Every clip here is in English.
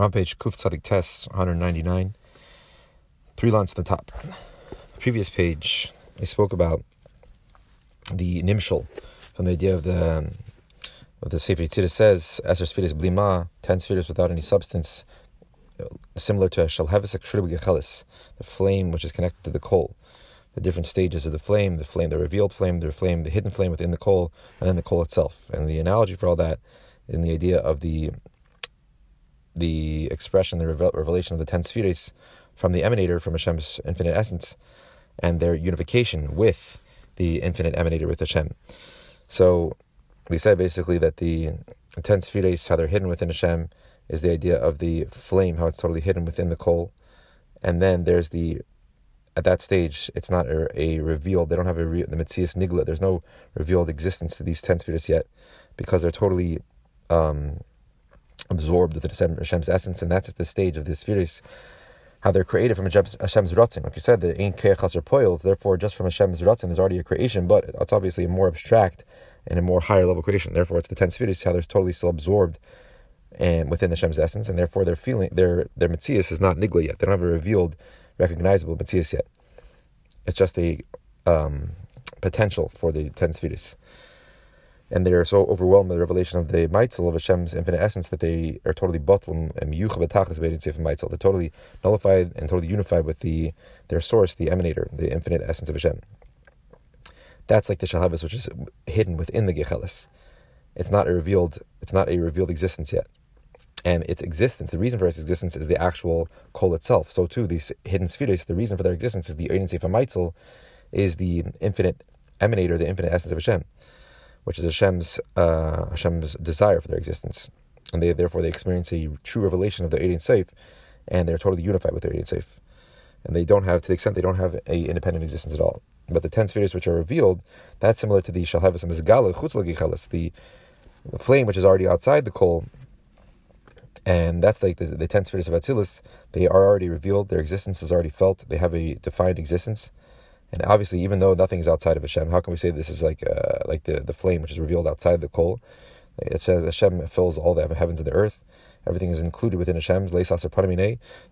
We're on page Kuf Tzadik Tes 199, three lines from the top. previous page, I spoke about the nimshal from the idea of the um, what the Sefer Yetzirah says, Eser Sfiris Blima, ten spheres without any substance, similar to a Shalhevis the flame which is connected to the coal. The different stages of the flame, the flame, the revealed flame, the flame, the hidden flame within the coal, and then the coal itself. And the analogy for all that in the idea of the the expression, the revelation of the ten spheres from the emanator, from Hashem's infinite essence, and their unification with the infinite emanator with Hashem. So we said basically that the ten spheres, how they're hidden within Hashem, is the idea of the flame, how it's totally hidden within the coal. And then there's the, at that stage, it's not a, a revealed, they don't have a re, the Metzias Nigla, there's no revealed existence to these ten spheres yet, because they're totally um, absorbed with the Hashem's essence, and that's at the stage of the spheres, how they're created from Hashem's, Hashem's Ratzin. Like you said, the Ein Keach or Poil, therefore, just from Hashem's Ratzin, there's already a creation, but it's obviously a more abstract and a more higher level creation. Therefore, it's the ten spheres, how they're totally still absorbed and within the Hashem's essence, and therefore their feeling, their their mitzias is not nigla yet. They don't have a revealed, recognizable mitzias yet. It's just a um, potential for the ten spheres and they are so overwhelmed by the revelation of the Maitzel of Hashem's infinite essence that they are totally bottled and They're totally nullified and totally unified with the their source, the emanator, the infinite essence of Hashem. That's like the Shalhavas, which is hidden within the Gechelis. It's not a revealed. It's not a revealed existence yet, and its existence, the reason for its existence, is the actual kol itself. So too, these hidden spheres, the reason for their existence is the Ein Sefer Maitzel, is the infinite emanator, the infinite essence of Hashem which is Hashem's uh, Hashem's desire for their existence, and they therefore they experience a true revelation of their Ein Seif, and they're totally unified with their Ein Seif, and they don't have to the extent they don't have a independent existence at all. But the ten spheres which are revealed, that's similar to the Shalhavas and Mizgala the the flame which is already outside the coal, and that's like the, the ten spheres of Atzilus. They are already revealed; their existence is already felt. They have a defined existence and obviously, even though nothing is outside of Hashem, how can we say this is like uh, like the, the flame which is revealed outside the coal? It says Hashem fills all the heavens and the earth. Everything is included within Hashem's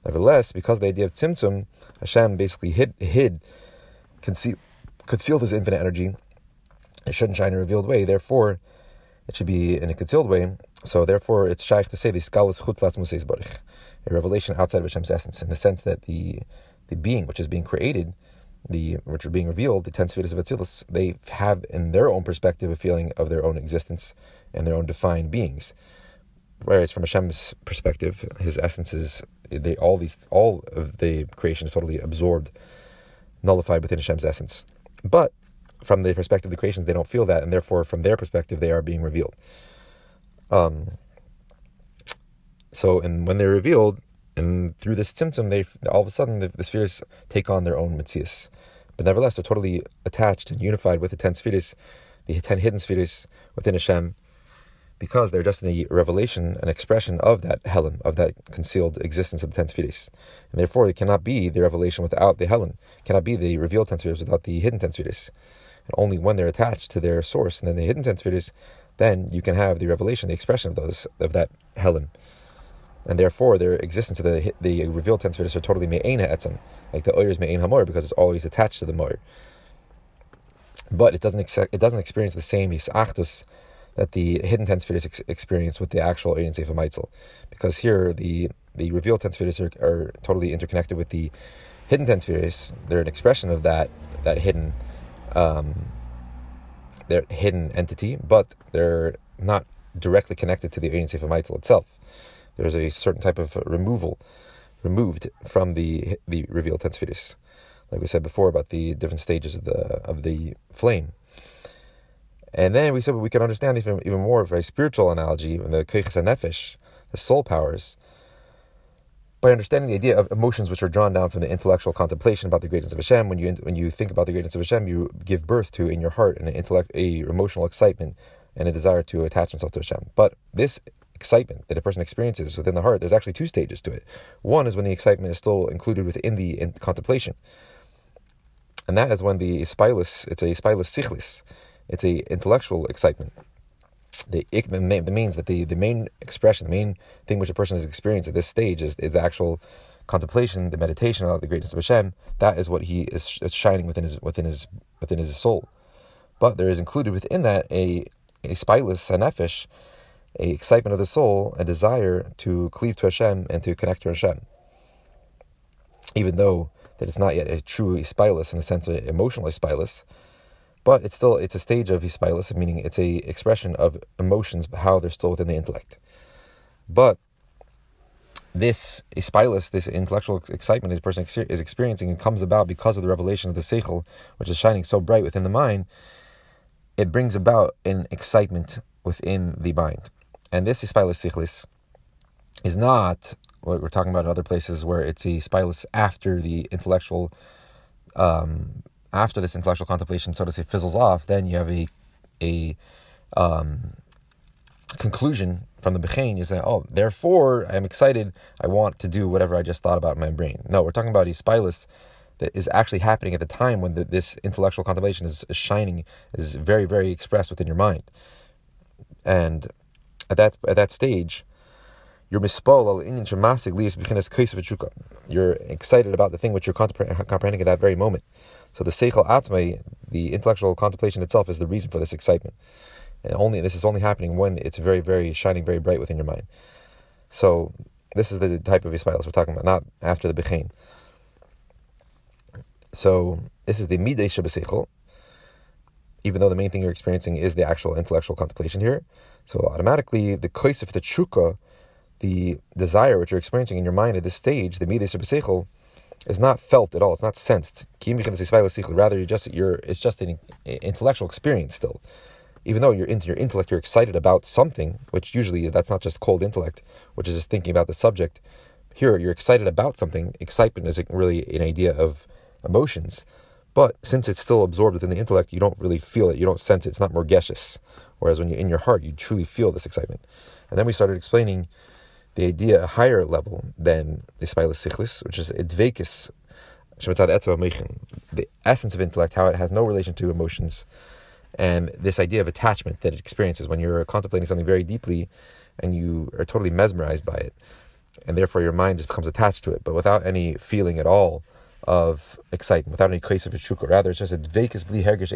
Nevertheless, because the idea of tzimtzum, Hashem basically hid, hid conceal, concealed his infinite energy. It shouldn't shine in a revealed way. Therefore, it should be in a concealed way. So therefore, it's shaykh to say the skalas chutlatz museis barich, a revelation outside of Hashem's essence, in the sense that the the being which is being created the which are being revealed, the ten spheres of Atzilus, they have in their own perspective a feeling of their own existence and their own defined beings. Whereas from Hashem's perspective, his essence is they all these all of the creation is totally absorbed, nullified within Hashem's essence. But from the perspective of the creations, they don't feel that, and therefore, from their perspective, they are being revealed. Um. So, and when they're revealed, and through this tzimtzum, they all of a sudden the, the spheres take on their own mitzias. But nevertheless, they're totally attached and unified with the ten spheres, the ten hidden spheres within Hashem, because they're just a revelation, an expression of that he'elem, of that concealed existence of the ten spheres. And therefore, it cannot be the revelation without the he'elem, cannot be the revealed ten spheres without the hidden ten spheres. And only when they're attached to their source and then the hidden ten spheres, then you can have the revelation, the expression of those of that he'elem and therefore their existence of the the revealed ten spheres are totally me'ein ha'etzem, like the oyer is me'ein hamor because it's always attached to the moir. But it doesn't it doesn't experience the same isachtus that the hidden ten spheres ex- experience with the actual Ein Sefer Meitzel, because here the the revealed ten spheres are, are, totally interconnected with the hidden ten spheres. They're an expression of that that hidden. Um, their hidden entity, but they're not directly connected to the Ein Sefer Meitzel itself there's a certain type of uh, removal removed from the the revealed ten spheres. Like we said before about the different stages of the of the flame. And then we said we can understand even even more by spiritual analogy, in the koiches nefesh, the soul powers, by understanding the idea of emotions which are drawn down from the intellectual contemplation about the greatness of Hashem. When you when you think about the greatness of Hashem, you give birth to in your heart an intellect, a emotional excitement, and a desire to attach himself to Hashem. But this excitement that a person experiences within the heart, there's actually two stages to it. One is when the excitement is still included within the in contemplation. And that is when the spilus, it's a spilus sichlis, it's a intellectual excitement. the the means that the, the main expression, the main thing which a person is experiencing at this stage is, is the actual contemplation, the meditation about the greatness of Hashem. That is what he is, is shining within his within his within his soul. But there is included within that a a spilus, a nefesh, a excitement of the soul, a desire to cleave to Hashem and to connect to Hashem. Even though that it's not yet a true ispilus in the sense of emotional ispilus, but it's still it's a stage of ispilus, meaning it's a expression of emotions, but how they're still within the intellect. But this ispilus, this intellectual excitement this person is experiencing, and comes about because of the revelation of the seichel, which is shining so bright within the mind. It brings about an excitement within the mind, and this ispilus sichlis is not what we're talking about in other places where it's a spilus after the intellectual, um, after this intellectual contemplation, so to say, fizzles off. Then you have a a um, conclusion from the Bechain. You say, oh, therefore I'm excited. I want to do whatever I just thought about in my brain. No, we're talking about a spilus that is actually happening at the time when the, this intellectual contemplation is, is shining, is very, very expressed within your mind. And at that at that stage, you're mispol al inyan shemasig lias b'chinas kaisv You're excited about the thing which you're comprehending at that very moment. So the seichel atmei, the intellectual contemplation itself, is the reason for this excitement. And only this is only happening when it's very, very shining, very bright within your mind. So this is the type of ismailis we're talking about, not after the bechain. So this is the midei shabaseichel, even though the main thing you're experiencing is the actual intellectual contemplation here. So automatically, the koisif, the chukah, the desire which you're experiencing in your mind at this stage, the midas or is not felt at all. It's not sensed. Rather, you just you're it's just an intellectual experience still. Even though you're into your intellect, you're excited about something, which usually that's not just cold intellect, which is just thinking about the subject. Here, you're excited about something. Excitement is really an idea of emotions, but since it's still absorbed within the intellect, you don't really feel it. You don't sense it. It's not more geshes. Whereas when you're in your heart, you truly feel this excitement. And then we started explaining the idea a higher level than the Spilus Sichlis, which is Idvekis, the essence of intellect, how it has no relation to emotions, and this idea of attachment that it experiences when you're contemplating something very deeply and you are totally mesmerized by it, and therefore your mind just becomes attached to it, but without any feeling at all of excitement, without any case of shuka. Rather, it's just a dvekis bli hergish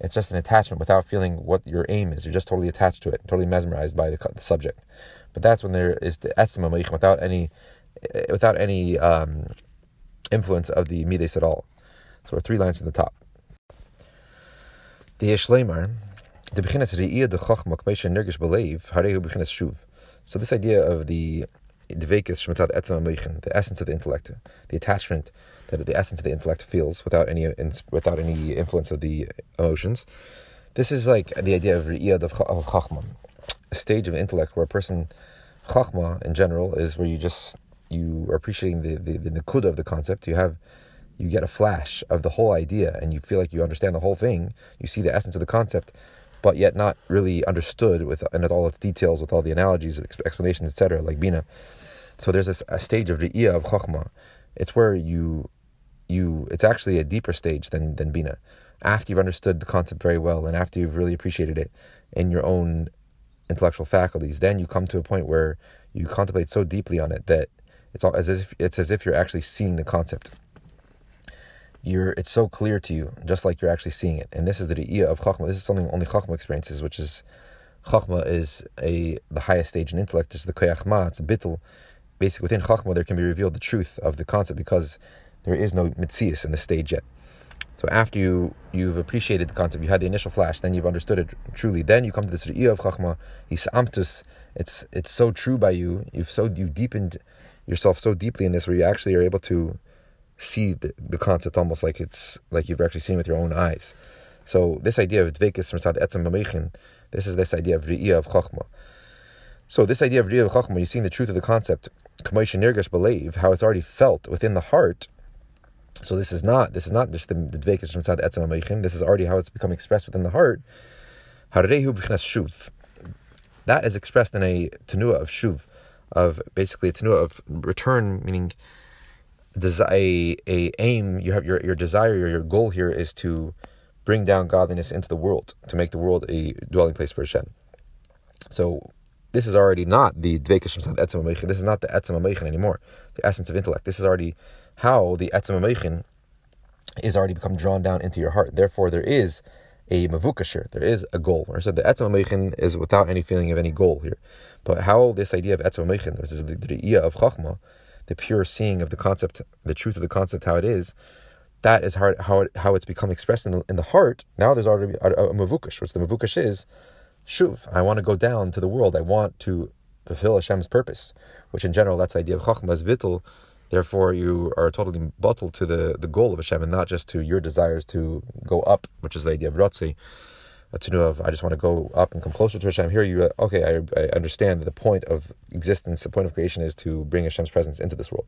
It's just an attachment without feeling what your aim is. You're just totally attached to it, totally mesmerized by the, the subject. But that's when there is the etzma meich without any, without any um, influence of the mides at all. So we're three lines from the top. The the. So this idea of the dvekis shmitzad etzma meichin, the essence of the intellect, the attachment that the essence of the intellect feels without any without any influence of the emotions. This is like the idea of re'iyah of chochma a stage of intellect where a person, chachma in general, is where you just you are appreciating the the, the nikuda of the concept. You have you get a flash of the whole idea, and you feel like you understand the whole thing. You see the essence of the concept, but yet not really understood with and with all its details, with all the analogies, explanations, etc. Like bina. So there's this, a stage of the of chachma. It's where you you it's actually a deeper stage than than bina. After you've understood the concept very well, and after you've really appreciated it in your own intellectual faculties, then you come to a point where you contemplate so deeply on it that it's all as if it's as if you're actually seeing the concept. You're it's so clear to you, just like you're actually seeing it. And this is the idea of chachma. This is something only chachma experiences, which is chachma is a the highest stage in intellect. It's the koyachma. It's a bittul. Basically, within chachma, there can be revealed the truth of the concept because there is no mitzias in the stage yet. So after you you've appreciated the concept, you had the initial flash, then you've understood it truly. Then you come to this re'iyah of chachma, amtus. It's it's so true by you. You've so you deepened yourself so deeply in this, where you actually are able to see the, the concept almost like it's like you've actually seen with your own eyes. So this idea of dvekis from sad etzem mamechin, this is this idea of re'iyah of chachma. So this idea of re'iyah of chachma, you've seen the truth of the concept, nirgash believe how it's already felt within the heart so this is not this is not just the dvekis from sad etzem ameichin. This is already how it's become expressed within the heart. Harehu b'chnas shuv. That is expressed in a tenua of shuv, of basically a tenua of return, meaning a, a aim. You have your your desire, your, your goal here is to bring down godliness into the world, to make the world a dwelling place for Hashem. So this is already not the Dveik Hashem Etzem This is not the Etzem anymore, the essence of intellect. This is already how the Etzem is already become drawn down into your heart. Therefore, there is a mavukasher. There is a goal. I said the etzem is without any feeling of any goal here. But how this idea of etzem which is the idea of chachma, the pure seeing of the concept, the truth of the concept, how it is, that is how, how, it, how it's become expressed in the, in the heart. Now there's already a, a, a mavukash, which the mavukash is, shuv. I want to go down to the world. I want to fulfill Hashem's purpose, which in general, that's the idea of chachma as bittul, Therefore, you are totally bottled to the, the goal of Hashem and not just to your desires to go up, which is the idea of Ratzi, to know of I just want to go up and come closer to Hashem. Here, you uh, okay? I, I understand that the point of existence, the point of creation, is to bring Hashem's presence into this world.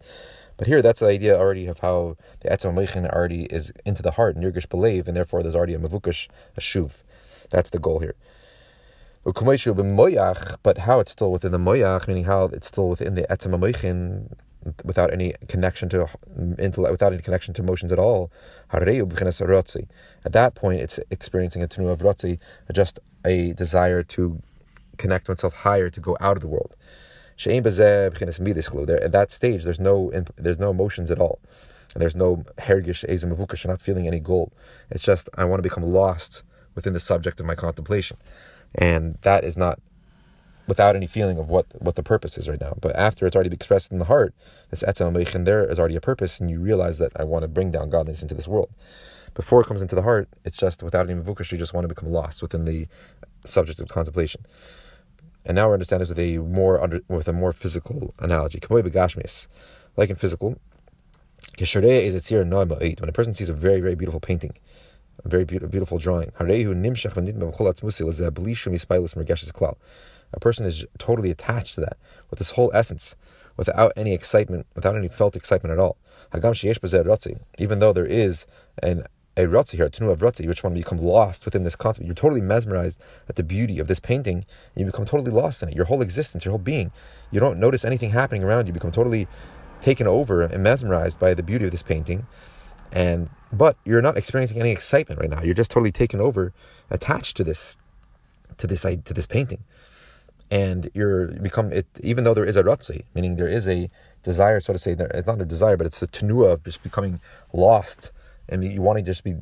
But here, that's the idea already of how the Etzem Meichin already is into the heart, Nirgish believe, and therefore there's already a Mavukash, a Shuv. That's the goal here. But how it's still within the moyach, meaning how it's still within the etzem amoichin, without any connection to intellect, without any connection to emotions at all. At that point, it's experiencing a tenu of rotzi, just a desire to connect oneself higher, to go out of the world. At that stage, there's no there's no emotions at all, and there's no hergish ezemavukash. You're not feeling any goal. It's just I want to become lost within the subject of my contemplation, and that is not without any feeling of what, what the purpose is right now. But after it's already expressed in the heart, this etzem there is already a purpose, and you realize that I want to bring down godliness into this world. Before it comes into the heart, it's just without any vukash, you just want to become lost within the subject of contemplation. And now we understand this with a more under, with a more physical analogy. Like in physical, when a person sees a very, very beautiful painting, a very beautiful drawing, a person is totally attached to that with this whole essence, without any excitement, without any felt excitement at all. Even though there is an a rotzi here, a tenu of rotzi, which one become lost within this concept. You're totally mesmerized at the beauty of this painting, and you become totally lost in it. Your whole existence, your whole being, you don't notice anything happening around you. You become totally taken over and mesmerized by the beauty of this painting, and but you're not experiencing any excitement right now. You're just totally taken over, attached to this, to this to this painting and you're become it even though there is a rotzi, meaning there is a desire, so to say, it's not a desire, but it's the tenua of just becoming lost, and you want to just be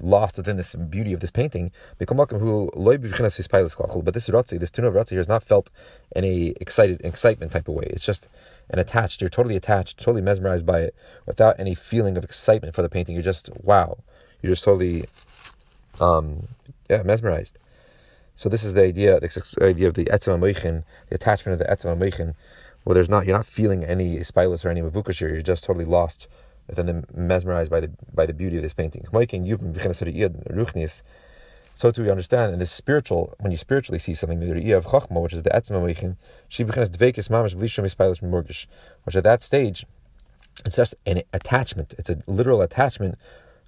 lost within this beauty of this painting. But this rotzi, this tenua of rotzi here is not felt in a excited excitement type of way. It's just an attached. You're totally attached, totally mesmerized by it, without any feeling of excitement for the painting. You're just wow. You're just totally, um, yeah, mesmerized. So this is the idea, the idea of the etzem amoichin, the attachment of the etzem amoichin, where there's not, you're not feeling any spilus or any mavukashir, you're just totally lost, and then mesmerized by the by the beauty of this painting. So too we understand in this spiritual, when you spiritually see something, the Riyah of Chachma, which is the Etzem Amoichin, she becomes Morgish, which at that stage, it's just an attachment. It's a literal attachment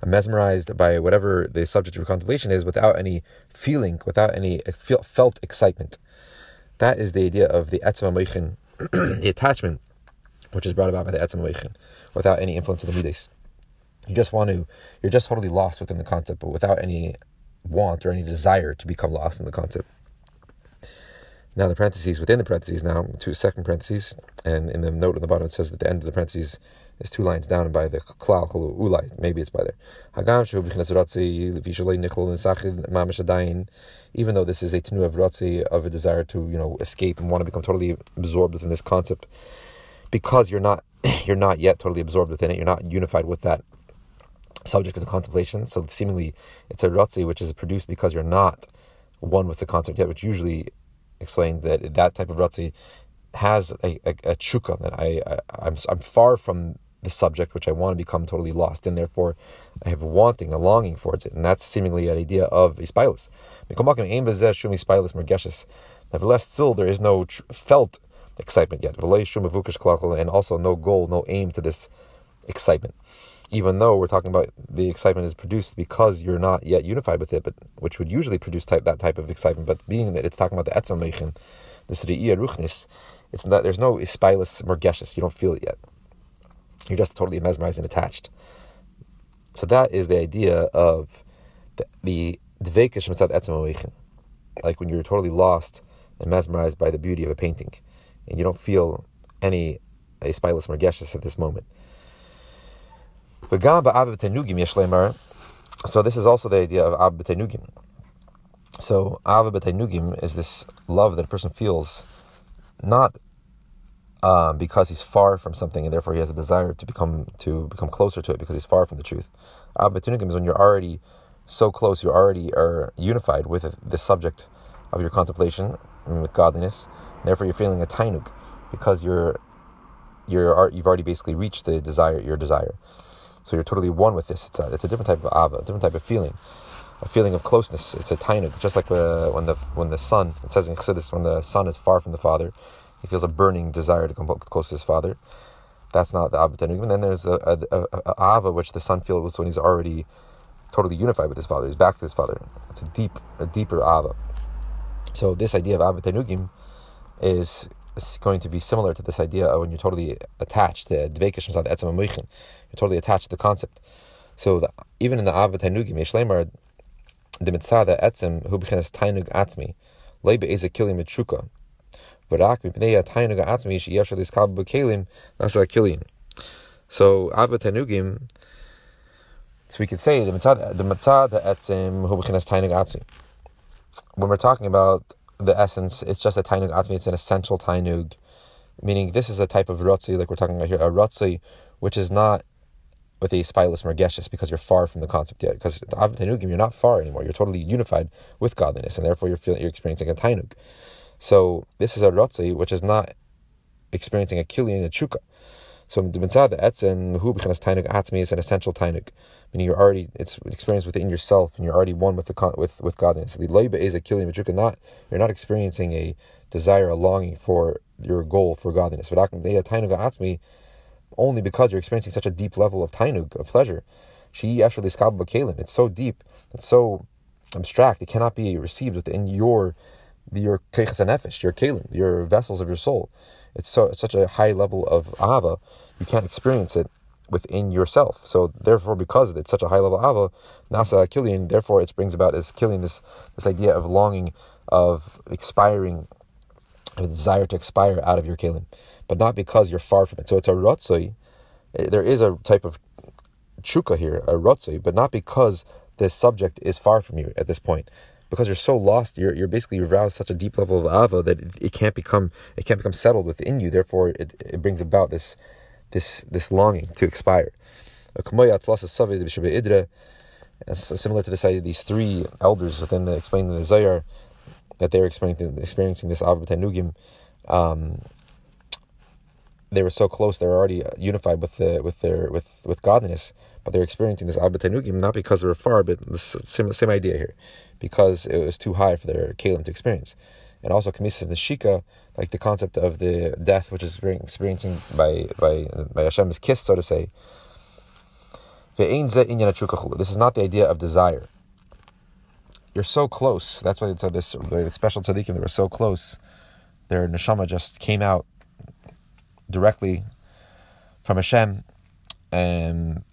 mesmerized by whatever the subject of contemplation is without any feeling, without any felt excitement. That is the idea of the etzem amoichin, the attachment, which is brought about by the etzem amoichin, without any influence of the midas. You just want to, you're just totally lost within the concept, but without any want or any desire to become lost in the concept. Now the parentheses within the parentheses now, two second parentheses, and in the note on the bottom it says at the end of the parentheses is two lines down by the klal ulai. Maybe it's by there. Even though this is a tenu of rotzi of a desire to you know escape and want to become totally absorbed within this concept, because you're not you're not yet totally absorbed within it. You're not unified with that subject of the contemplation. So seemingly, it's a rotzi which is produced because you're not one with the concept yet, which usually explains that that type of rotzi has a, a, a chuka that I, I I'm I'm far from the subject which I want to become totally lost in. Therefore, I have a wanting, a longing for it. And that's seemingly an idea of ispilus. Nevertheless, still there is no felt excitement yet. And also no goal, no aim to this excitement. Even though we're talking about the excitement is produced because you're not yet unified with it, but which would usually produce type, that type of excitement. But being that it's talking about the etzam meichin, this ruchnis, it's not there's no ispilus mergeshes. You don't feel it yet. You're just totally mesmerized and attached. So that is the idea of the dvekish mitzad etzem like when you're totally lost and mesmerized by the beauty of a painting, and you don't feel any a spileless mergeshes at this moment. So this is also the idea of av. So av is this love that a person feels, not um, because he's far from something and therefore he has a desire to become to become closer to it because he's far from the truth. Av is when you're already so close, you already are unified with the subject of your contemplation and with godliness. Therefore, you're feeling a tainuk because you're you're you've already basically reached the desire your desire. So you're totally one with this. It's a, it's a different type of ava, a different type of feeling, a feeling of closeness. It's a tainuk, just like uh, when the when the son. It says in Chassidus, when the son is far from the father, he feels a burning desire to come close to his father. That's not the ava tainug. And then there's a, a, a, a ava which the son feels when he's already totally unified with his father. He's back to his father. It's a deep, a deeper ava. So this idea of ava tainugim is going to be similar to this idea of when you're totally attached to dvekish etzem You're totally attached to the concept. So the, even in the ava tainugim, yeshlemar the mitzada etzem who bechenes tainug atzmi leibe eze kilim mitchuka. V'rak mipnei tainug atzmi sheyesh liskab b'kelim nasa kilim. So ava tainugim so we could say the mitzad, the mitzad, the etzim, hu b'chinas tainug atzmi. When we're talking about the essence, it's just a tainug atzmi. It's an essential tainug, meaning this is a type of rotzi, like we're talking about here, a rotzi, which is not with a spileless mergeshes because you're far from the concept yet. Because the tainugim, you're not far anymore. You're totally unified with godliness, and therefore you're feeling you're experiencing a tainug. So this is a rotzi, which is not experiencing a kilian a chuka. So the mitzvah, the etzem, hu b'chanas tainug atzmi is an essential tainug, meaning you're already it's experienced within yourself, and you're already one with the with with godliness. The loiba is a kili machuka. Not you're not experiencing a desire, a longing for your goal for godliness. atzmi, only because you're experiencing such a deep level of tainug of pleasure. She actually kalim. It's so deep. It's so abstract. It cannot be received within your your nefesh, your kalim, your vessels of your soul. It's so it's such a high level of ava, you can't experience it within yourself. So therefore, because it's such a high level ava, nasa killing, therefore it brings about this killing, this this idea of longing, of expiring, a desire to expire out of your kalim, but not because you're far from it. So it's a rotzoi. Eh, there is a type of chuka here, a rotzoi, but not because this subject is far from you at this point because you're so lost, you're, you're basically aroused such a deep level of ava that it, it, can't become it can't become settled within you. Therefore, it, it brings about this this this longing to expire. Similar to this idea, these three elders within the explained in the Zohar that they're experiencing experiencing this ava. Um, they were so close; they were already unified with the with their with with godliness, but they're experiencing this ava not because they were far, but the same same idea here because it was too high for their kalim to experience. And also Kamisas Shika, like the concept of the death which is experiencing by by by Hashem's kiss, so to say. This is not the idea of desire. You're so close. That's why it's this the special tzaddikim. They were so close. Their neshama just came out directly from Hashem, and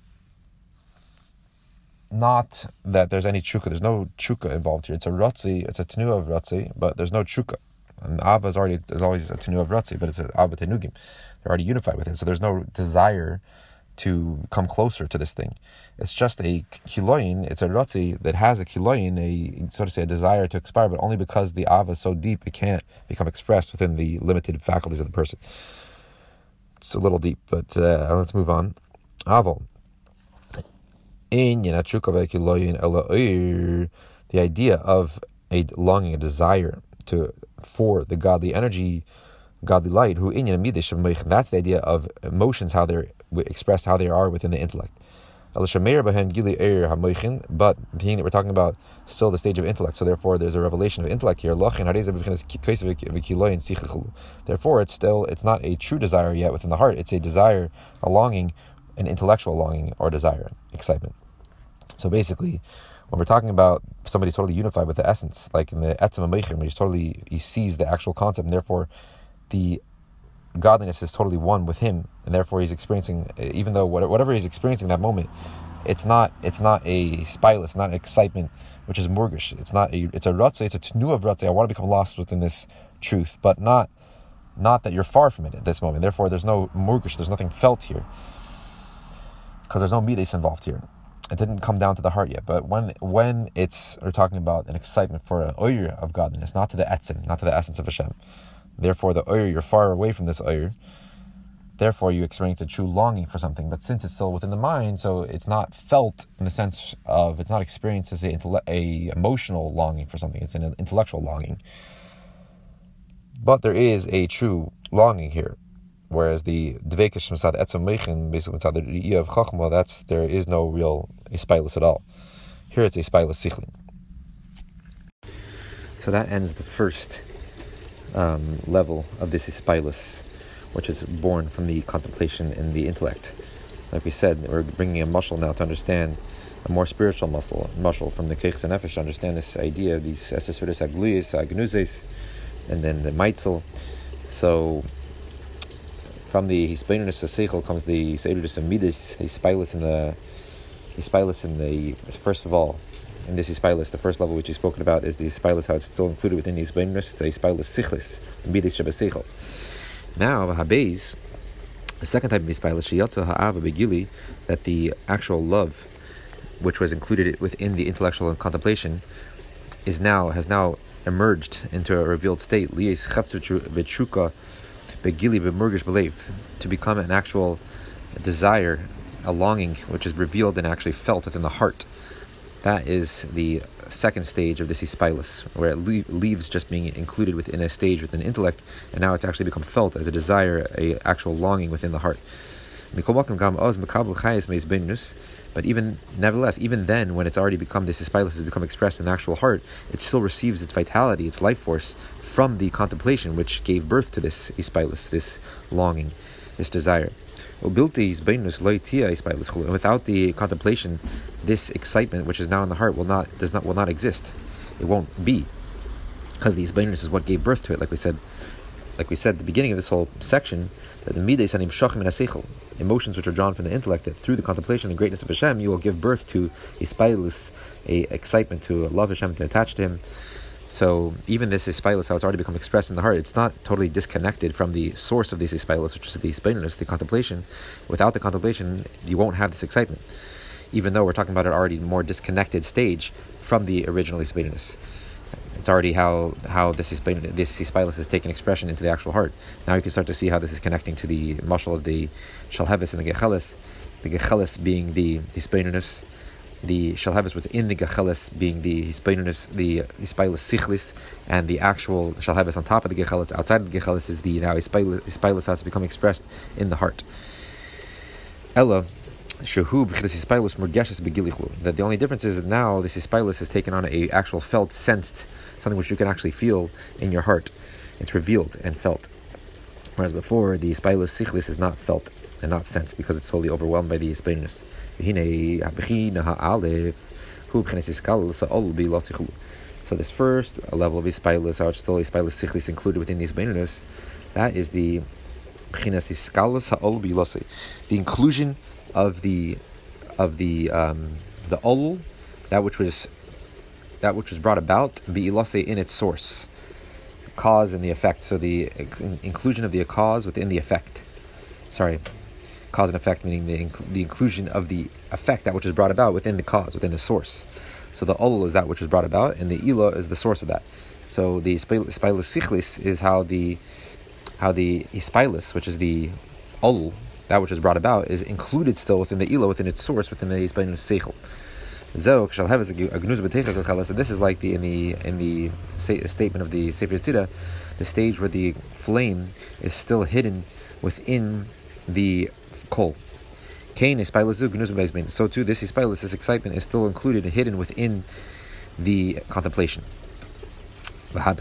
not that there's any chuka. There's no chuka involved here. It's a rotzi. It's a tenua of rotzi, but there's no chuka. And Abba is already is always a tenua of rotzi, but it's an Abba tenugim. They're already unified with it, so there's no desire to come closer to this thing. It's just a kiloin. It's a rotzi that has a kiloin, a so to say, a desire to expire, but only because the ava is so deep, it can't become expressed within the limited faculties of the person. It's a little deep, but uh, let's move on. Aval the idea of a longing, a desire to for the godly energy, godly light, who that's the idea of emotions, how they're expressed, how they are within the intellect. But being that we're talking about still the stage of intellect, so therefore there's a revelation of intellect here. Therefore, it's still it's not a true desire yet within the heart. It's a desire, a longing, an intellectual longing or desire, excitement. So basically, when we're talking about somebody totally unified with the essence, like in the Etzem Ameichim, he's totally he sees the actual concept, and therefore the godliness is totally one with him, and therefore he's experiencing, even though whatever he's experiencing that moment, it's not it's not a spilus, not an excitement, which is morgish. It's not a it's a rutze, it's a tnu of rutze. I want to become lost within this truth, but not not that you're far from it at this moment. Therefore, there's no morgish, there's nothing felt here. Because there's no midas involved here. It didn't come down to the heart yet. But when when it's we're talking about an excitement for an oyer of godliness, not to the etzin, not to the essence of Hashem. Therefore, the oyer, you're far away from this oyer. Therefore, you experience a true longing for something. But since it's still within the mind, so it's not felt in the sense of it's not experienced as a, a emotional longing for something. It's an intellectual longing. But there is a true longing here. Whereas the Dvekish Masad Etzem Meichin, basically Masad the of Chachma, that's there is no real Espilus at all. Here it's Espilus Sichlin. So that ends the first um, level of this Espilus which is born from the contemplation in the intellect. Like we said, we're bringing a moshel now to understand a more spiritual moshel, moshel from the Keichs and Nefesh to understand this idea of these Esesudis Agluyas, Agnuzes, and then the Meitzel. So, from the Hispainus Seichel comes the Seidudis Amidis, the Spilus in the Spilus in the first of all, in this Spilus, the first level which we've spoken about is the Spilus, how it's still included within the Hispainus, it's a Spilus Sichlis, Amidis Shabaseichel. Now, the second type of Ispailis, Shiyatza Ha'ava Begili, that the actual love, which was included within the intellectual contemplation, is now has now emerged into a revealed state. Begili Bemurgish Belief, to become an actual desire, a longing, which is revealed and actually felt within the heart. That is the second stage of this ispilus, where it le- leaves just being included within a stage within intellect, and now it's actually become felt as a desire, a actual longing within the heart. But even nevertheless, even then, when it's already become this ispilus has become expressed in the actual heart, it still receives its vitality, its life force from the contemplation which gave birth to this ispilus, this longing, this desire. Without the contemplation, this excitement which is now in the heart will not does not will not exist. It won't be. Because the isbainus is what gave birth to it, like we said like we said at the beginning of this whole section, that the mides and emotions which are drawn from the intellect, that through the contemplation and greatness of Hashem, you will give birth to a spilus, a excitement to love Hashem, to attach to Him, so even this ispilus, how it's already become expressed in the heart, it's not totally disconnected from the source of this ispilus, which is the ispilus, the contemplation. Without the contemplation, you won't have this excitement, even though we're talking about an already more disconnected stage from the original ispilus. It's already how how this ispilus, this ispilus is taking expression into the actual heart. Now you can start to see how this is connecting to the moshel of the shalhevis and the gechelis, the gechelis being the ispilus the shalhevis within the gechelis being the hispainus, the hispilus sichlis, and the actual shalhevis on top of the gechelis, outside of the gechelis is the now hispilus has to become expressed in the heart. Ella. That the only difference is that now this hispilus has taken on a actual felt, sensed, something which you can actually feel in your heart. It's revealed and felt. Whereas before, the hispilus sichlis is not felt and not sensed because it's totally overwhelmed by the hispinus. So this first level of Ispilus, or still Ispilus Sichlis included within the Isbainus, that is the the inclusion of the of the um, the ol, that which was that which was brought about, bi'ilase in its source, cause and the effect. So the inclusion of the cause within the effect. Sorry, cause and effect, meaning the, inc- the inclusion of the effect, that which is brought about within the cause, within the source. So the ol is that which is brought about, and the ila is the source of that. So the spilus is how the how the ispilus, which is the ol, that which is brought about, is included still within the ila, within its source, within the ispilus seichel. So this is like the in the in the statement of the Sefer Yetzirah, the stage where the flame is still hidden within the kol. Kain is So too, this ispilus, this excitement, is still included and hidden within the contemplation. And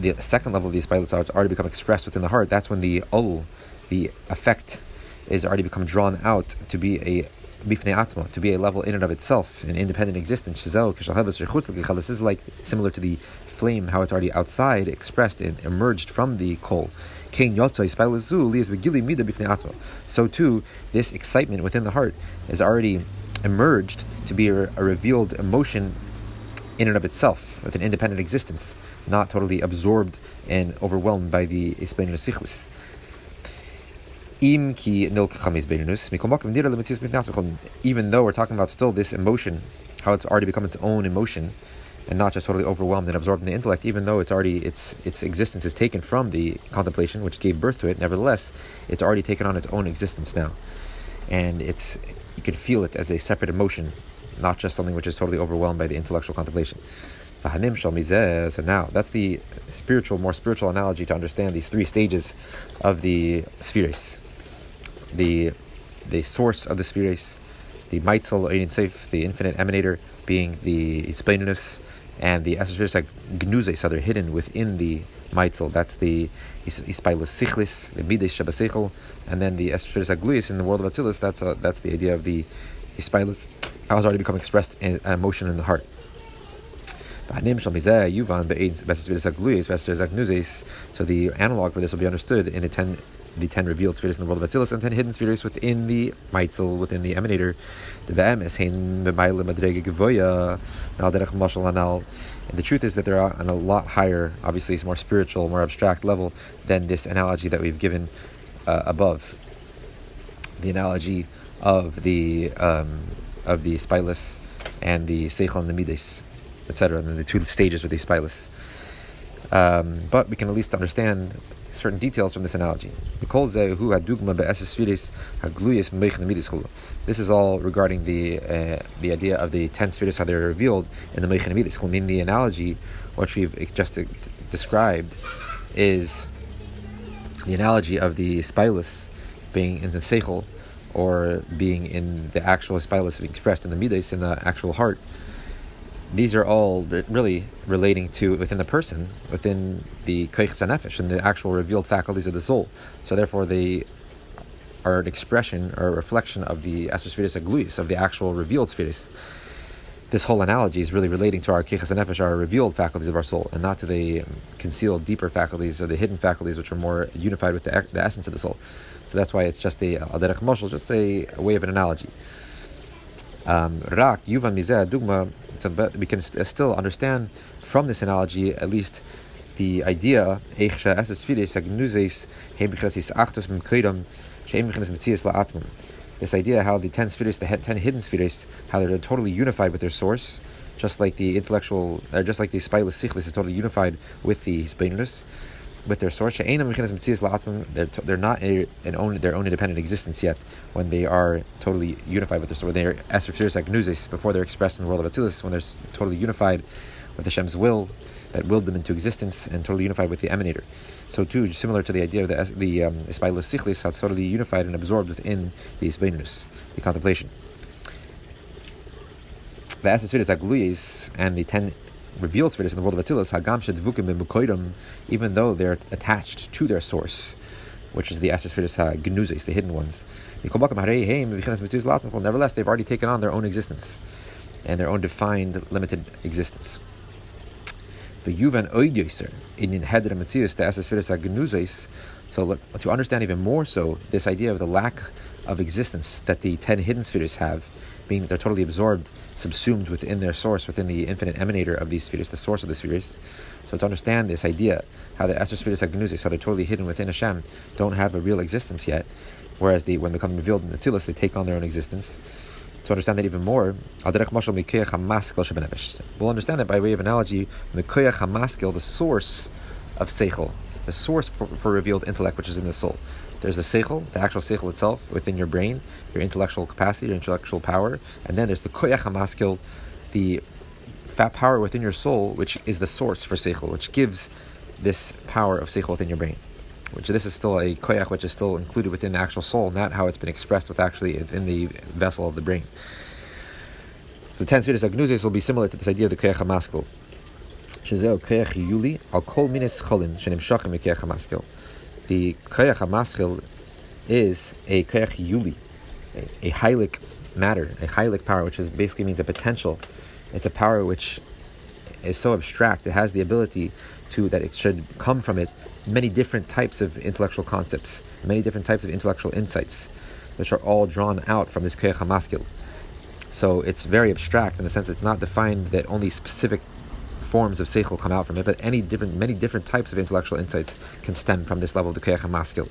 the second level of the ispilus has already become expressed within the heart. That's when the ol, the effect, is already become drawn out to be a to be a level in and of itself, an independent existence. This is like similar to the flame, how it's already outside, expressed and emerged from the coal. So too, this excitement within the heart is already emerged to be a, a revealed emotion in and of itself, with an independent existence, not totally absorbed and overwhelmed by the Isplainus Sichlis. Even though we're talking about still this emotion, how it's already become its own emotion, and not just totally overwhelmed and absorbed in the intellect, even though it's already its its existence is taken from the contemplation, which gave birth to it. Nevertheless, it's already taken on its own existence now, and it's you can feel it as a separate emotion, not just something which is totally overwhelmed by the intellectual contemplation. So now that's the spiritual, more spiritual analogy to understand these three stages of the spheres. The the source of the spheres, the Maitzel Ein Seif, the infinite emanator, being the Isplainus, and the like Gnuzes, so they're hidden within the Maitzel. That's the Ispilus Sichlis, the Mides Shabasechel, and then the Esrus Agluyas in the world of Atzilus. That's a, that's the idea of the Ispilus, how it's already become expressed in emotion in the heart. So the analog for this will be understood in the ten the ten revealed spheres in the world of Atzilus and ten hidden spheres within the Maitzel, within the Emanator. And the truth is that they're on a lot higher, obviously it's more spiritual, more abstract level than this analogy that we've given uh, above. The analogy of the um, of the spilus and the seichel and the midas, etc. And the two stages of the spilus. Um, but we can at least understand certain details from this analogy. This is all regarding the uh, the idea of the ten spheres how they're revealed in the Meichin Amidis. I mean, the analogy, which we've just described, is the analogy of the spilus being in the seichel, or being in the actual spilus being expressed in the midas in the actual heart these are all really relating to within the person, within the koich nefesh, and the actual revealed faculties of the soul. So therefore, they are an expression or a reflection of the asospheritis agluis, of the actual revealed spheres. This whole analogy is really relating to our kichas nefesh, our revealed faculties of our soul, and not to the concealed, deeper faculties or the hidden faculties, which are more unified with the, the essence of the soul. So that's why it's just a moshel, just a way of an analogy. Um, rak yuvan mizeh dugma we can st- still understand from this analogy at least the idea this idea how the ten spheres, the ten hidden spheres, how they're totally unified with their source, just like the intellectual, or just like the spilus sichlis is totally unified with the hispainus, with their source. They're, they're not a, an own, their own independent existence yet when they are totally unified with their source. When they're esoteric like gnusis, before they're expressed in the world of Atzilus, when they're totally unified with Hashem's will that willed them into existence and totally unified with the emanator. So too, similar to the idea of the the um, Sichlis, how totally unified and absorbed within the Isbainus, the contemplation. The Asasudas and the ten revealed spheres in the world of Atzilus, Hagam Shedvukim even though they're attached to their source, which is the Esther spheres Gnuzes, the hidden ones. Nevertheless, they've already taken on their own existence and their own defined, limited existence. The Yuvan Oidyoser in Heder Metzius, the Esther spheres Gnuzes. So to understand even more so this idea of the lack of existence that the ten hidden spheres have, being that they're totally absorbed subsumed within their source, within the infinite emanator of these spheres, the source of the spheres. So to understand this idea, how the Esther spheres Agnusis, how they're totally hidden within Hashem, don't have a real existence yet, whereas the, when they become revealed in the Tzilis, they take on their own existence. To understand that even more, we'll understand that by way of analogy, the source of Seichel, the source for, for revealed intellect which is in the soul. There's the seichel, the actual seichel itself within your brain, your intellectual capacity, your intellectual power, and then there's the koyach hamaskil, the fat power within your soul, which is the source for seichel, which gives this power of seichel within your brain. Which this is still a koyach, which is still included within the actual soul, not how it's been expressed with actually in the vessel of the brain. The ten spheres agnuzes will be similar to this idea of the koyach hamaskil. Shezeo oh, koyach yuli al kol cholim koyach hamaskil the koyach hamaschil is a koyach yuli, a, a heilig matter, a chaylik power, which is basically means a potential. It's a power which is so abstract. It has the ability to that it should come from it many different types of intellectual concepts, many different types of intellectual insights, which are all drawn out from this koyach hamaskil. So it's very abstract in the sense it's not defined that only specific forms of seichel come out from it, but any different, many different types of intellectual insights can stem from this level of the koyach hamaskil.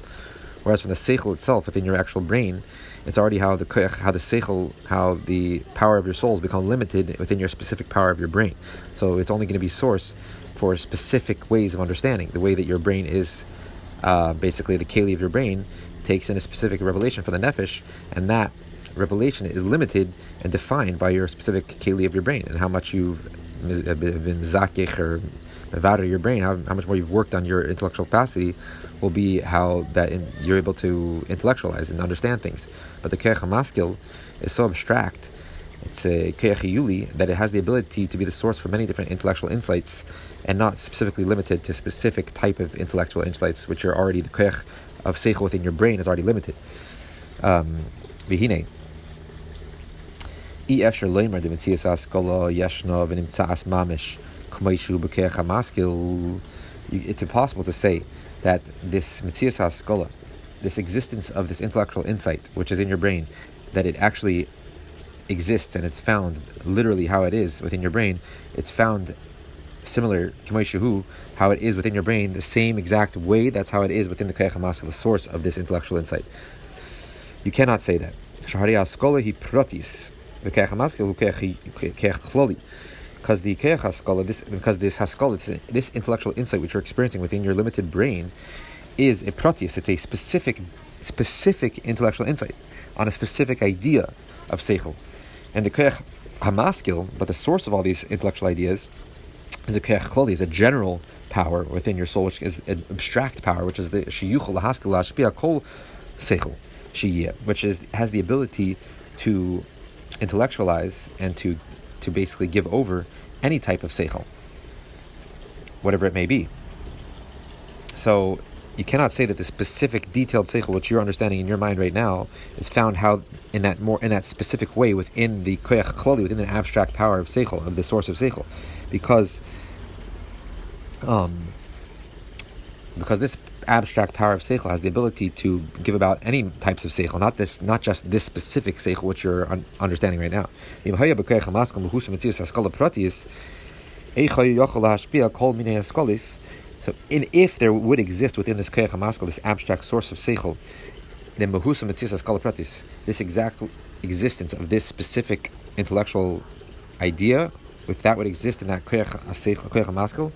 Whereas from the seichel itself, within your actual brain, it's already how the koyach, how the seichel, how the power of your souls become limited within your specific power of your brain. So it's only going to be source for specific ways of understanding. The way that your brain is, uh, basically the keli of your brain, takes in a specific revelation for the nefesh, and that revelation is limited and defined by your specific keli of your brain and how much you've been zakich or mevada your brain, how, how much more you've worked on your intellectual capacity, will be how that in, you're able to intellectualize and understand things. But the keach maskil is so abstract it's a yuli that it has the ability to be the source for many different intellectual insights and not specifically limited to specific type of intellectual insights, which are already the koyach of seichel within your brain is already limited. Um. It's impossible to say that this mitzias haskola, this existence of this intellectual insight, which is in your brain, that it actually exists and it's found literally how it is within your brain, it's found similar Kimoishahu, how it is within your brain, the same exact way that's how it is within the Kayach the source of this intellectual insight. You cannot say that. Shahari Askola hi protis, the Kayach Kloli. Because the Kayach Haskola, this because this Haskola, this, this intellectual insight which you're experiencing within your limited brain, is a protis, it's a specific specific intellectual insight on a specific idea of Seichel. And the Koyach Hamaskil, but the source of all these intellectual ideas, is a Koyach Chloli, is a general power within your soul, which is an abstract power, which is the Shiyuchel Haskil Ashpia Kol Seichel Shiyah, which is has the ability to intellectualize and to to basically give over any type of Seichel, whatever it may be. So you cannot say that the specific detailed seichel which you're understanding in your mind right now is found how in that more in that specific way within the koyach klali, within the abstract power of seichel, of the source of seichel, because um, because this abstract power of seichel has the ability to give about any types of seichel, not this, not just this specific seichel which you're un- understanding right now. So, in, if there would exist within this Koyach HaMaskal, this abstract source of Seichel, then Mahusam Mitzis Pratis, this exact existence of this specific intellectual idea, if that would exist in that Koyach HaMaskal,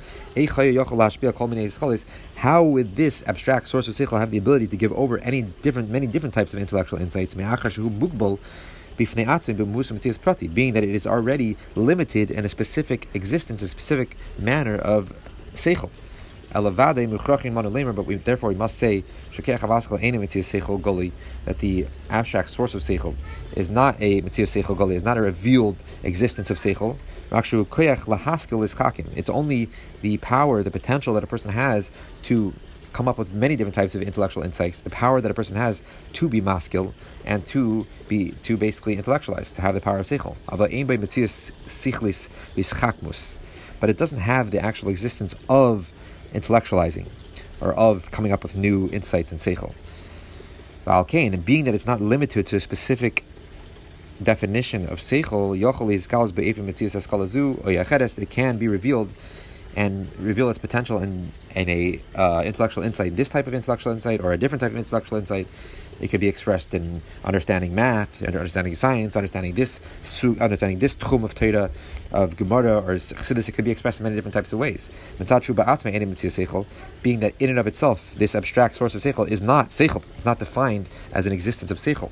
how would this abstract source of Seichel have the ability to give over any different, many different types of intellectual insights? being that it is already limited in a specific existence, a specific manner of seichel. But we, therefore we must say that the abstract source of seichel is not a seichel goli, is not a revealed existence of seichel. It's only the power, the potential that a person has to come up with many different types of intellectual insights, the power that a person has to be maskil and to be to basically intellectualize, to have the power of seichel. But it doesn't have the actual existence of intellectualizing or of coming up with new insights and seichel. Valkain, and being that it's not limited to a specific definition of seichel, yochel galus be'efim mitzius eskalazu or yacheres, it can be revealed and reveal its potential in, in a uh, intellectual insight, this type of intellectual insight or a different type of intellectual insight it could be expressed in understanding math, understanding science, understanding this, understanding this tchum of Torah, of Gemara or Chassidus. It could be expressed in many different types of ways. Being that in and of itself, this abstract source of seichel is not seichel. It's not defined as an existence of seichel.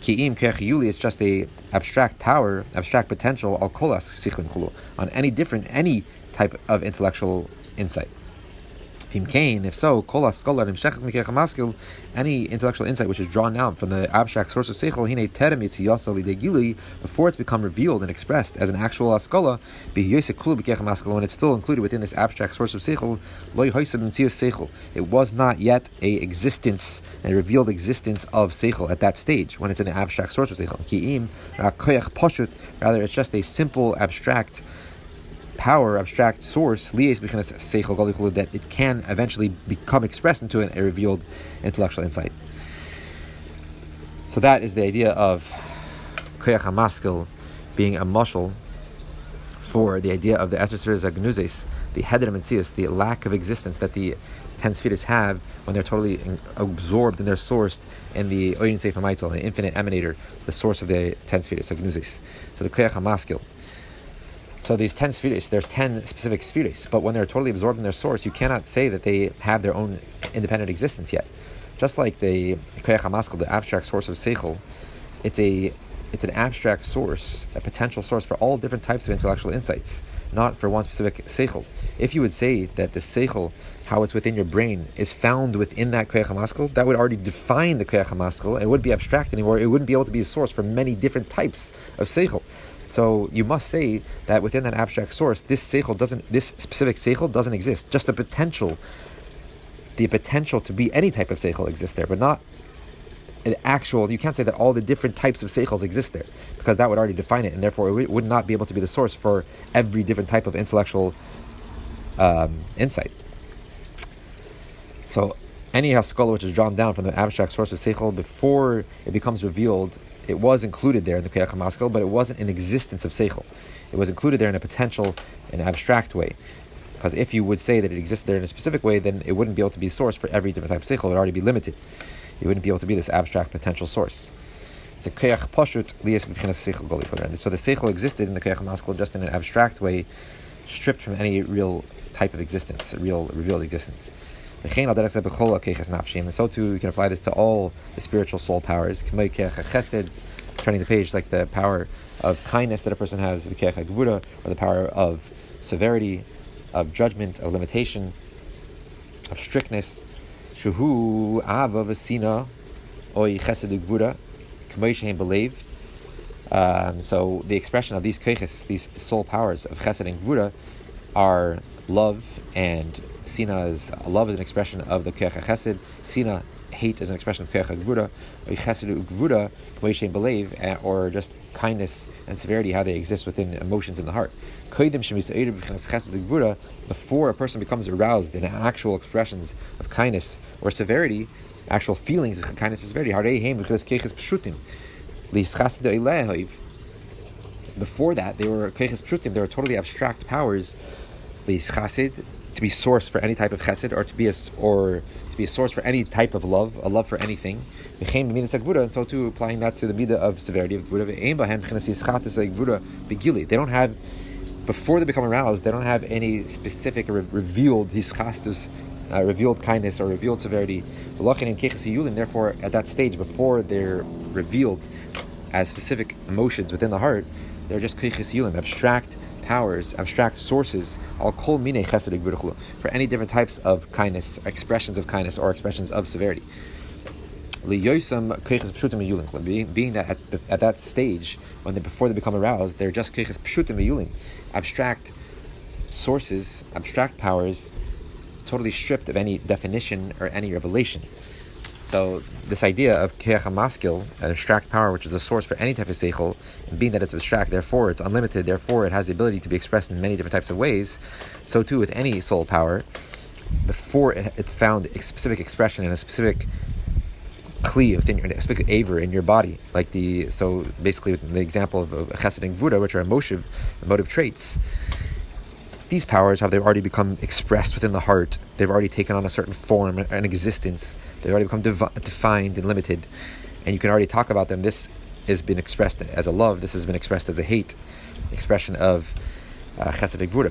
Ki'im ke'achiyuli is just a abstract power, abstract potential al kolas on any different, any type of intellectual insight. Pimkain, if so, kol scholar maskil, any intellectual insight which is drawn out from the abstract source of seichel, hine terem gili, before it's become revealed and expressed as an actual askola, maskil, when it's still included within this abstract source of seichel, loy seichel. It was not yet a existence, a revealed existence of seichel at that stage when it's in the abstract source of seichel. Ki'im, rather, it's just a simple abstract power, abstract source, that it can eventually become expressed into an, a revealed intellectual insight. So that is the idea of koyach hamaskil being a moshel for the idea of the Esrasir Zagnuzes, the Hedrim and the lack of existence that the ten spheres have when they're totally absorbed and they're sourced in the Oyin Maitel, the infinite emanator, the source of the ten spheres, Zagnuzes. So the Koyach Hamaskil. So these ten spheres, there's ten specific spheres, but when they're totally absorbed in their source, you cannot say that they have their own independent existence yet. Just like the Koyach the abstract source of Seichel, it's a it's an abstract source, a potential source for all different types of intellectual insights, not for one specific seichel. If you would say that the seichel, how it's within your brain, is found within that koyach that would already define the koyach hamaskal. It wouldn't be abstract anymore. It wouldn't be able to be a source for many different types of seichel. So you must say that within that abstract source, this seichel doesn't, this specific seichel doesn't exist. Just the potential, the potential to be any type of seichel exists there, but not an actual. You can't say that all the different types of seichels exist there, because that would already define it, and therefore it would not be able to be the source for every different type of intellectual um, insight. So any haskalah which is drawn down from the abstract source of seichel before it becomes revealed it was included there in the Kiyach HaMaskal, but it wasn't in existence of Seichel. It was included there in a potential, an abstract way. Because if you would say that it existed there in a specific way, then it wouldn't be able to be a source for every different type of Seichel. It would already be limited. It wouldn't be able to be this abstract potential source. It's a Kiyach Pashut Lias Seichel Goli So the Seichel existed in the Kiyach HaMaskal just in an abstract way, stripped from any real type of existence, real revealed existence. And so too, you can apply this to all the spiritual soul powers. Turning the page, like the power of kindness that a person has, or the power of severity, of judgment, of limitation, of strictness. Shuhu ava v'sina oy chesed gvura k'moishein believe. Um, so the expression of these keiches, these soul powers of chesed and gvura, are love and Sina is love is an expression of the Keach Chesed. Sina hate is an expression of Keach Gvura. Chesed Gvura K'meishem Believe, eh, or just kindness and severity, how they exist within emotions in the heart. Before a person becomes aroused in actual expressions of kindness or severity, actual feelings of kindness or severity, before that, they were they were totally abstract powers to be source for any type of chesed, or to be a or to be a source for any type of love, a love for anything. And so too, applying that to the midah of severity of gvura. They don't have before they become aroused, they don't have any specific re- revealed hischastus, uh, revealed kindness or revealed severity. Therefore, at that stage, before they're revealed as specific emotions within the heart, they're just abstract powers, abstract sources, all kol mine chesed for any different types of kindness, expressions of kindness, or expressions of severity. Being, that at, at, that stage, when they, before they become aroused, they're just keches pshutim yuling, abstract sources, abstract powers, totally stripped of any definition or any revelation. So this idea of keach maskil, an abstract power which is a source for any type of seichel, and being that it's abstract, therefore it's unlimited, therefore it has the ability to be expressed in many different types of ways. So too with any soul power, before it, it found a specific expression in a specific kli within your a specific aver in your body, like the so basically the example of, of chesed and gvura, which are emotive, emotive traits these powers have they already become expressed within the heart. They've already taken on a certain form and existence. They've already become devi- defined and limited, and you can already talk about them. This has been expressed as a love. This has been expressed as a hate, expression of uh,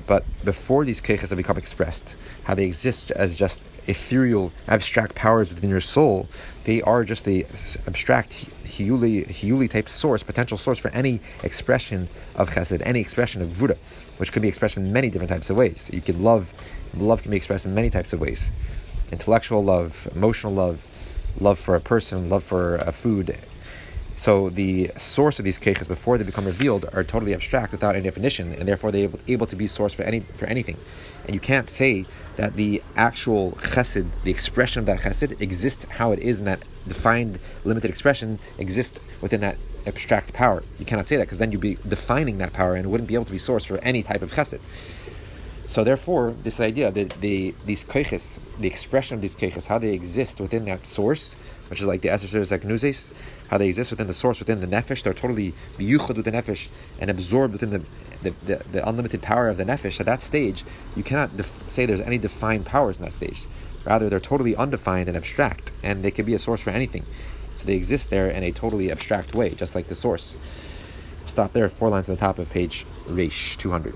But before these keches have become expressed, how they exist as just ethereal, abstract powers within your soul, they are just the abstract hiuli, hiuli type source, potential source for any expression of chesed, any expression of Gvura, which could be expressed in many different types of ways. You can love, love can be expressed in many types of ways. Intellectual love, emotional love, love for a person, love for a food, so the source of these keiches before they become revealed are totally abstract without any definition, and therefore they're able, able to be source for any for anything. And you can't say that the actual chesed, the expression of that chesed, exists how it is in that defined limited expression exists within that abstract power. You cannot say that because then you'd be defining that power and it wouldn't be able to be source for any type of chesed. So therefore, this idea that the these keiches, the expression of these keiches, how they exist within that source, which is like the Eser Zaknuzes, how they exist within the source, within the nefesh. They're totally biyuchad with the nefesh and absorbed within the the, the, the, unlimited power of the nefesh. At that stage, you cannot def- say there's any defined powers in that stage. Rather, they're totally undefined and abstract, and they can be a source for anything. So they exist there in a totally abstract way, just like the source. Stop there, four lines at the top of page Reish 200.